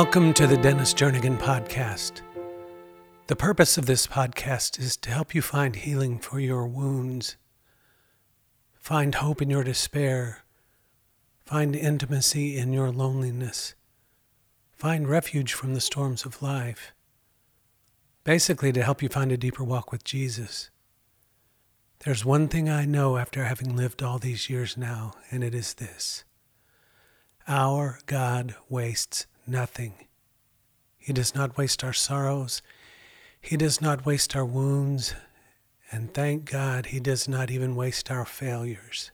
Welcome to the Dennis Jernigan Podcast. The purpose of this podcast is to help you find healing for your wounds, find hope in your despair, find intimacy in your loneliness, find refuge from the storms of life. Basically, to help you find a deeper walk with Jesus. There's one thing I know after having lived all these years now, and it is this Our God wastes nothing. He does not waste our sorrows. He does not waste our wounds. And thank God he does not even waste our failures.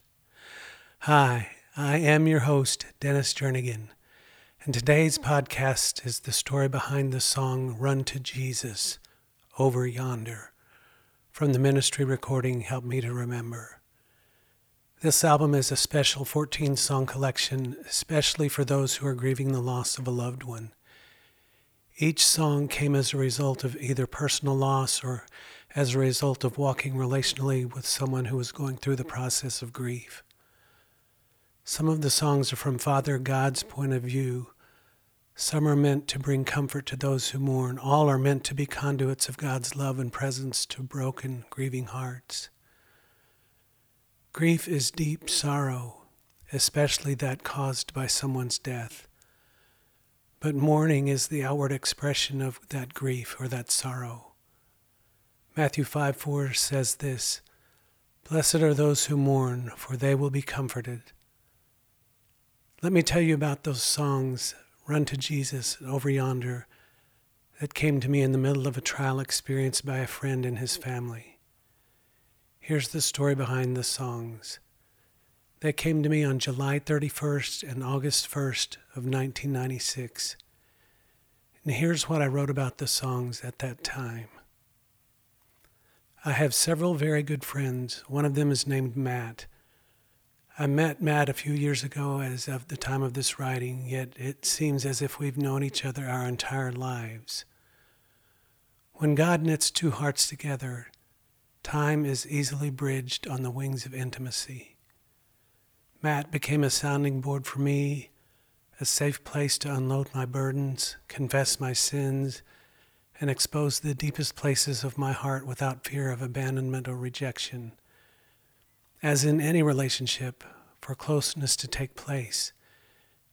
Hi, I am your host, Dennis Jernigan. And today's podcast is the story behind the song Run to Jesus, Over Yonder, from the ministry recording Help Me to Remember. This album is a special 14 song collection, especially for those who are grieving the loss of a loved one. Each song came as a result of either personal loss or as a result of walking relationally with someone who was going through the process of grief. Some of the songs are from Father God's point of view. Some are meant to bring comfort to those who mourn. All are meant to be conduits of God's love and presence to broken, grieving hearts. Grief is deep sorrow, especially that caused by someone's death. But mourning is the outward expression of that grief or that sorrow. Matthew 5 4 says this Blessed are those who mourn, for they will be comforted. Let me tell you about those songs, Run to Jesus, Over Yonder, that came to me in the middle of a trial experienced by a friend and his family. Here's the story behind the songs. They came to me on July 31st and August 1st of 1996. And here's what I wrote about the songs at that time. I have several very good friends. One of them is named Matt. I met Matt a few years ago as of the time of this writing, yet it seems as if we've known each other our entire lives. When God knits two hearts together, Time is easily bridged on the wings of intimacy. Matt became a sounding board for me, a safe place to unload my burdens, confess my sins, and expose the deepest places of my heart without fear of abandonment or rejection. As in any relationship, for closeness to take place,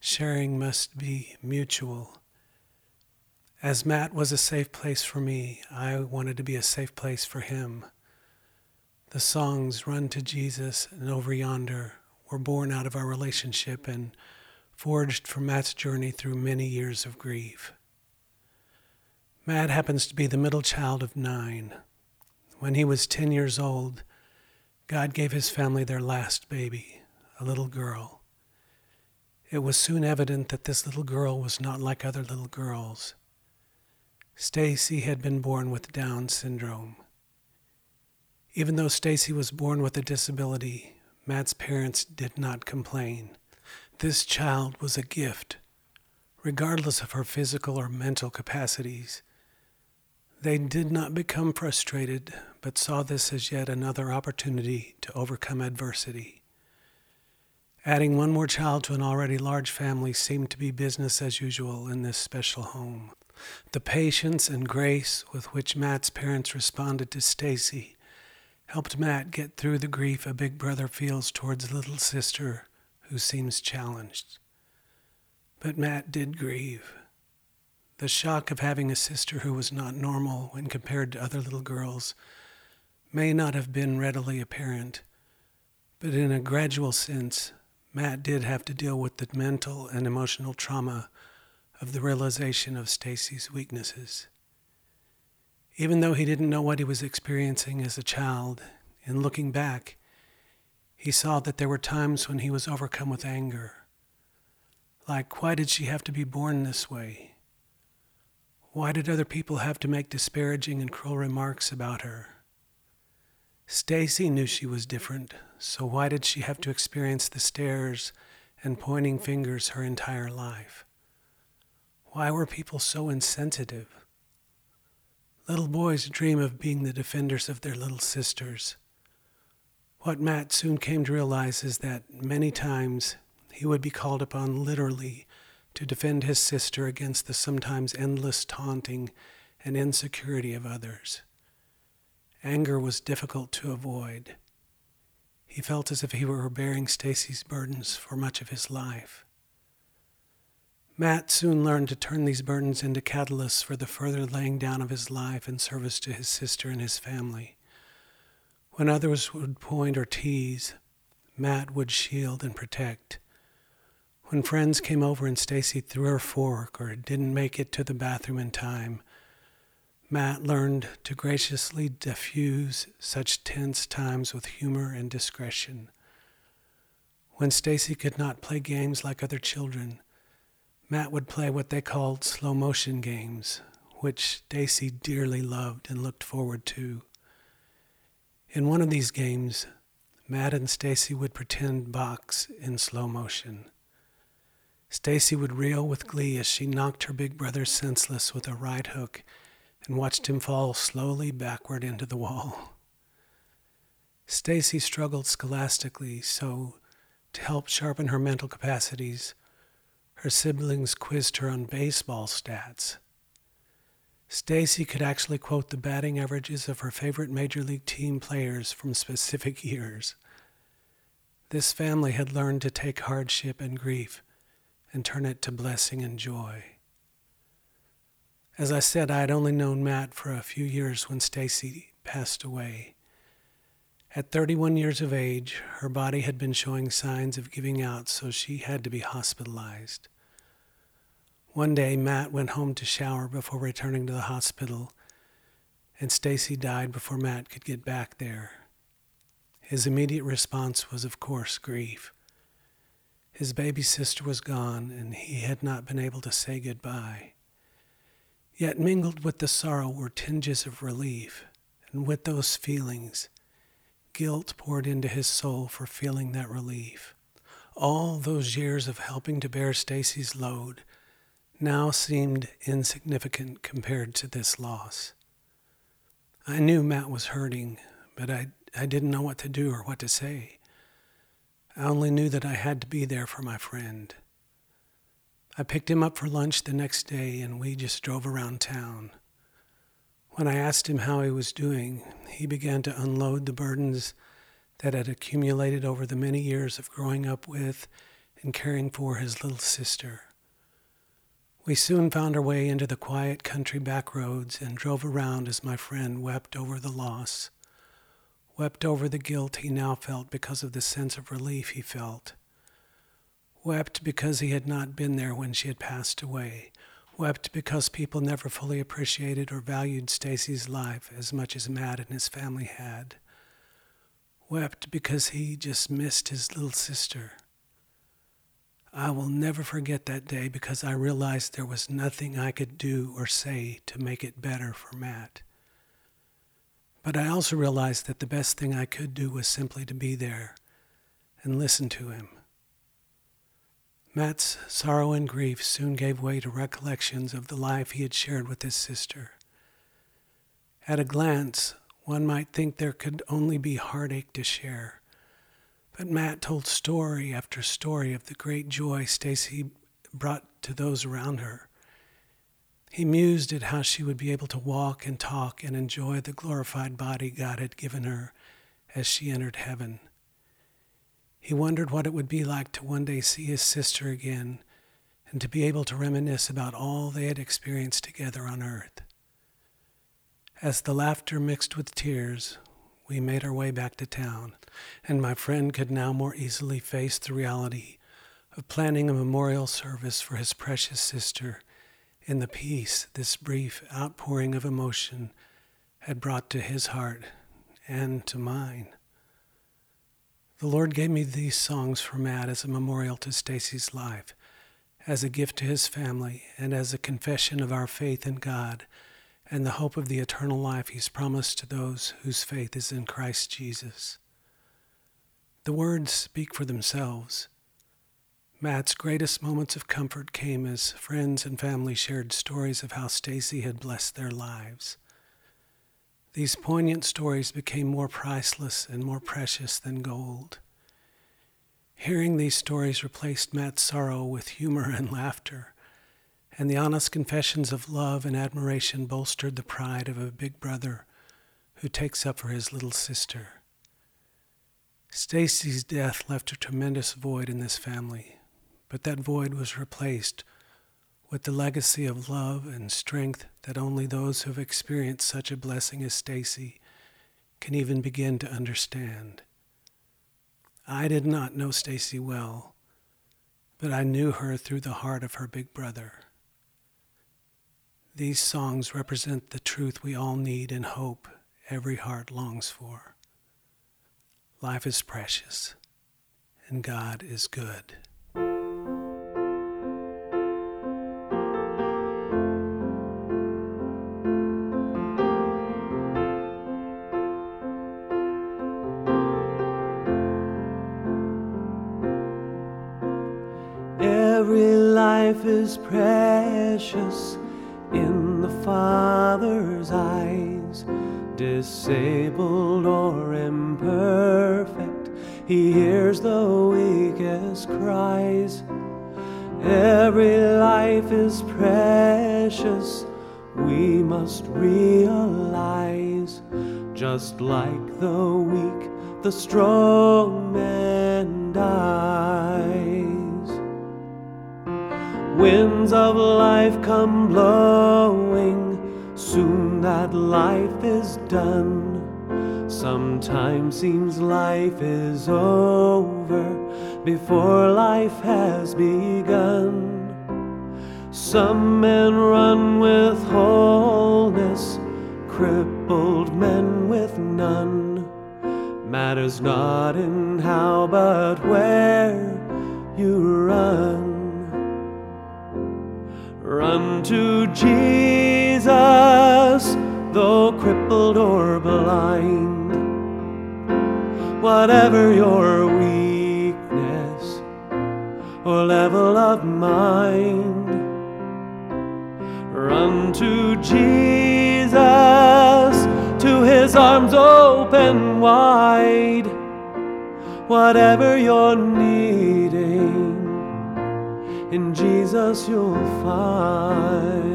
sharing must be mutual. As Matt was a safe place for me, I wanted to be a safe place for him. The songs Run to Jesus and Over Yonder were born out of our relationship and forged from Matt's journey through many years of grief. Matt happens to be the middle child of nine. When he was 10 years old, God gave his family their last baby, a little girl. It was soon evident that this little girl was not like other little girls. Stacy had been born with Down syndrome. Even though Stacy was born with a disability, Matt's parents did not complain. This child was a gift, regardless of her physical or mental capacities. They did not become frustrated, but saw this as yet another opportunity to overcome adversity. Adding one more child to an already large family seemed to be business as usual in this special home. The patience and grace with which Matt's parents responded to Stacy helped Matt get through the grief a big brother feels towards a little sister who seems challenged. But Matt did grieve. The shock of having a sister who was not normal when compared to other little girls may not have been readily apparent, but in a gradual sense, Matt did have to deal with the mental and emotional trauma of the realization of Stacy's weaknesses. Even though he didn't know what he was experiencing as a child, in looking back, he saw that there were times when he was overcome with anger. Like, why did she have to be born this way? Why did other people have to make disparaging and cruel remarks about her? Stacy knew she was different, so why did she have to experience the stares and pointing fingers her entire life? Why were people so insensitive? Little boys dream of being the defenders of their little sisters. What Matt soon came to realize is that many times he would be called upon literally to defend his sister against the sometimes endless taunting and insecurity of others. Anger was difficult to avoid. He felt as if he were bearing Stacy's burdens for much of his life. Matt soon learned to turn these burdens into catalysts for the further laying down of his life in service to his sister and his family. When others would point or tease, Matt would shield and protect. When friends came over and Stacy threw her fork or didn't make it to the bathroom in time, Matt learned to graciously diffuse such tense times with humor and discretion. When Stacy could not play games like other children, Matt would play what they called slow motion games, which Stacy dearly loved and looked forward to. In one of these games, Matt and Stacy would pretend box in slow motion. Stacy would reel with glee as she knocked her big brother senseless with a right hook and watched him fall slowly backward into the wall. Stacy struggled scholastically, so to help sharpen her mental capacities, her siblings quizzed her on baseball stats. Stacy could actually quote the batting averages of her favorite major league team players from specific years. This family had learned to take hardship and grief and turn it to blessing and joy. As I said, I had only known Matt for a few years when Stacy passed away. At 31 years of age, her body had been showing signs of giving out, so she had to be hospitalized. One day, Matt went home to shower before returning to the hospital, and Stacy died before Matt could get back there. His immediate response was, of course, grief. His baby sister was gone, and he had not been able to say goodbye. Yet mingled with the sorrow were tinges of relief, and with those feelings, guilt poured into his soul for feeling that relief. All those years of helping to bear Stacy's load now seemed insignificant compared to this loss. I knew Matt was hurting, but I, I didn't know what to do or what to say. I only knew that I had to be there for my friend. I picked him up for lunch the next day and we just drove around town. When I asked him how he was doing, he began to unload the burdens that had accumulated over the many years of growing up with and caring for his little sister. We soon found our way into the quiet country back roads and drove around as my friend wept over the loss, wept over the guilt he now felt because of the sense of relief he felt, wept because he had not been there when she had passed away, wept because people never fully appreciated or valued Stacy's life as much as Matt and his family had, wept because he just missed his little sister I will never forget that day because I realized there was nothing I could do or say to make it better for Matt. But I also realized that the best thing I could do was simply to be there and listen to him. Matt's sorrow and grief soon gave way to recollections of the life he had shared with his sister. At a glance, one might think there could only be heartache to share. But Matt told story after story of the great joy Stacy brought to those around her. He mused at how she would be able to walk and talk and enjoy the glorified body God had given her as she entered heaven. He wondered what it would be like to one day see his sister again and to be able to reminisce about all they had experienced together on earth. As the laughter mixed with tears, we made our way back to town, and my friend could now more easily face the reality of planning a memorial service for his precious sister in the peace this brief outpouring of emotion had brought to his heart and to mine. The Lord gave me these songs for Matt as a memorial to Stacy's life, as a gift to his family, and as a confession of our faith in God and the hope of the eternal life he's promised to those whose faith is in Christ Jesus. The words speak for themselves. Matt's greatest moments of comfort came as friends and family shared stories of how Stacy had blessed their lives. These poignant stories became more priceless and more precious than gold. Hearing these stories replaced Matt's sorrow with humor and laughter. And the honest confessions of love and admiration bolstered the pride of a big brother who takes up for his little sister. Stacy's death left a tremendous void in this family, but that void was replaced with the legacy of love and strength that only those who have experienced such a blessing as Stacy can even begin to understand. I did not know Stacy well, but I knew her through the heart of her big brother. These songs represent the truth we all need and hope every heart longs for. Life is precious, and God is good. Every life is precious, we must realize. Just like the weak, the strong man dies. Winds of life come blowing, soon that life is done. Sometimes seems life is over before life has begun. Some men run with wholeness, crippled men with none. Matters not in how, but where you run. Run to Jesus, though crippled or blind. Whatever your weakness level of mind, run to Jesus, to his arms open wide. Whatever you're needing in Jesus you'll find.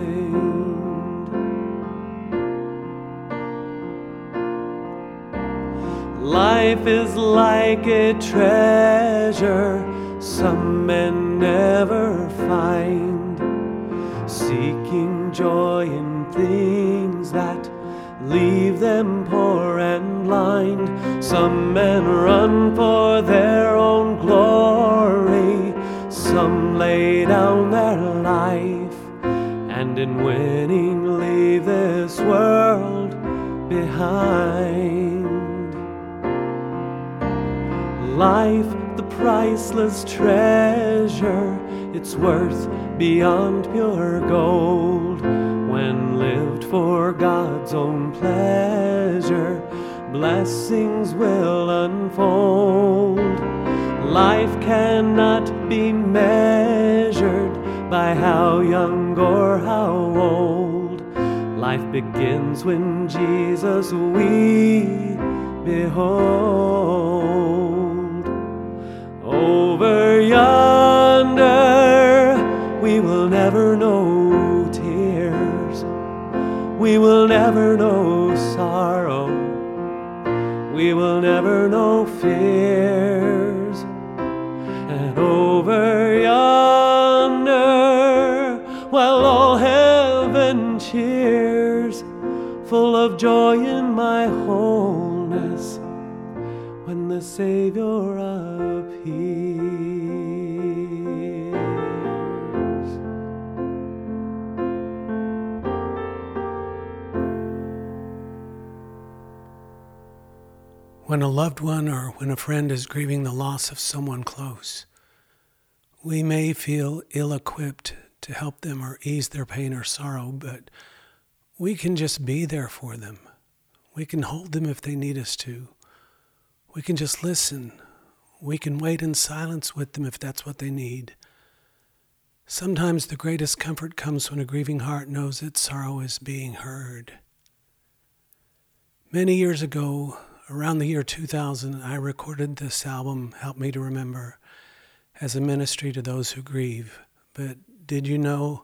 Life is like a treasure some men never find, seeking joy in things that leave them poor and blind. Some men run for their own glory some lay down their life and in winning leave this world behind. Life, priceless treasure, it's worth beyond pure gold. When lived for God's own pleasure, blessings will unfold. Life cannot be measured by how young or how old. Life begins when Jesus we behold. Over yonder, we will never know tears. We will never know sorrow. We will never know fears. And over yonder, while all heaven cheers, full of joy in my wholeness, Savior appears. When a loved one or when a friend is grieving the loss of someone close, we may feel ill equipped to help them or ease their pain or sorrow, but we can just be there for them. We can hold them if they need us to. We can just listen. We can wait in silence with them if that's what they need. Sometimes the greatest comfort comes when a grieving heart knows its sorrow is being heard. Many years ago, around the year 2000, I recorded this album, Help Me to Remember, as a ministry to those who grieve. But did you know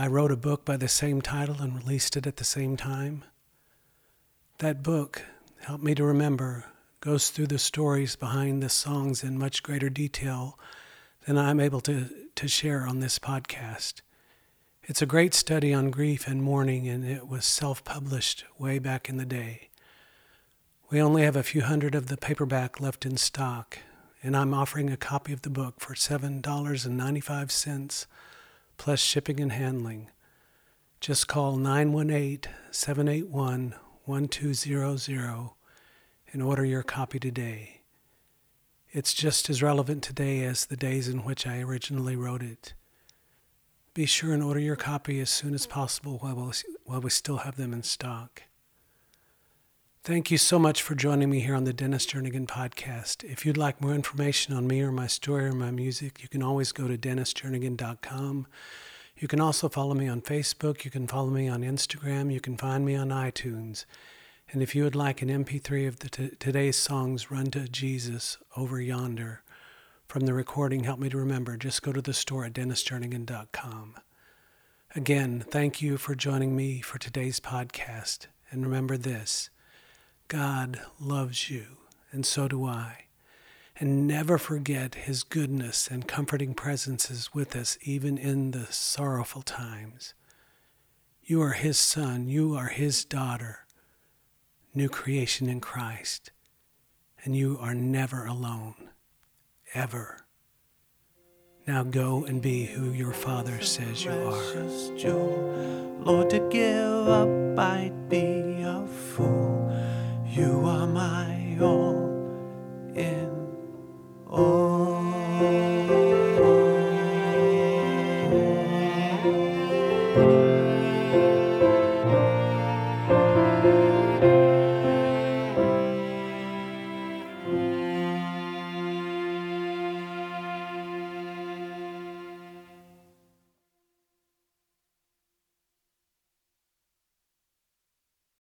I wrote a book by the same title and released it at the same time. That book, Help Me to Remember, goes through the stories behind the songs in much greater detail than I'm able to, to share on this podcast. It's a great study on grief and mourning, and it was self published way back in the day. We only have a few hundred of the paperback left in stock, and I'm offering a copy of the book for $7.95 plus shipping and handling. Just call 918 781 1200 and order your copy today. It's just as relevant today as the days in which I originally wrote it. Be sure and order your copy as soon as possible while we, still have them in stock. Thank you so much for joining me here on the Dennis Jernigan podcast. If you'd like more information on me or my story or my music, you can always go to dennisjernigan.com. You can also follow me on Facebook. You can follow me on Instagram. You can find me on iTunes. And if you would like an MP3 of the t- today's songs, Run to Jesus Over Yonder, from the recording Help Me to Remember, just go to the store at dennisjernigan.com. Again, thank you for joining me for today's podcast. And remember this God loves you, and so do I. And never forget his goodness and comforting presences with us, even in the sorrowful times. You are his son, you are his daughter new creation in Christ, and you are never alone, ever. Now go and be who your Father says you are. Lord, to give up, I'd be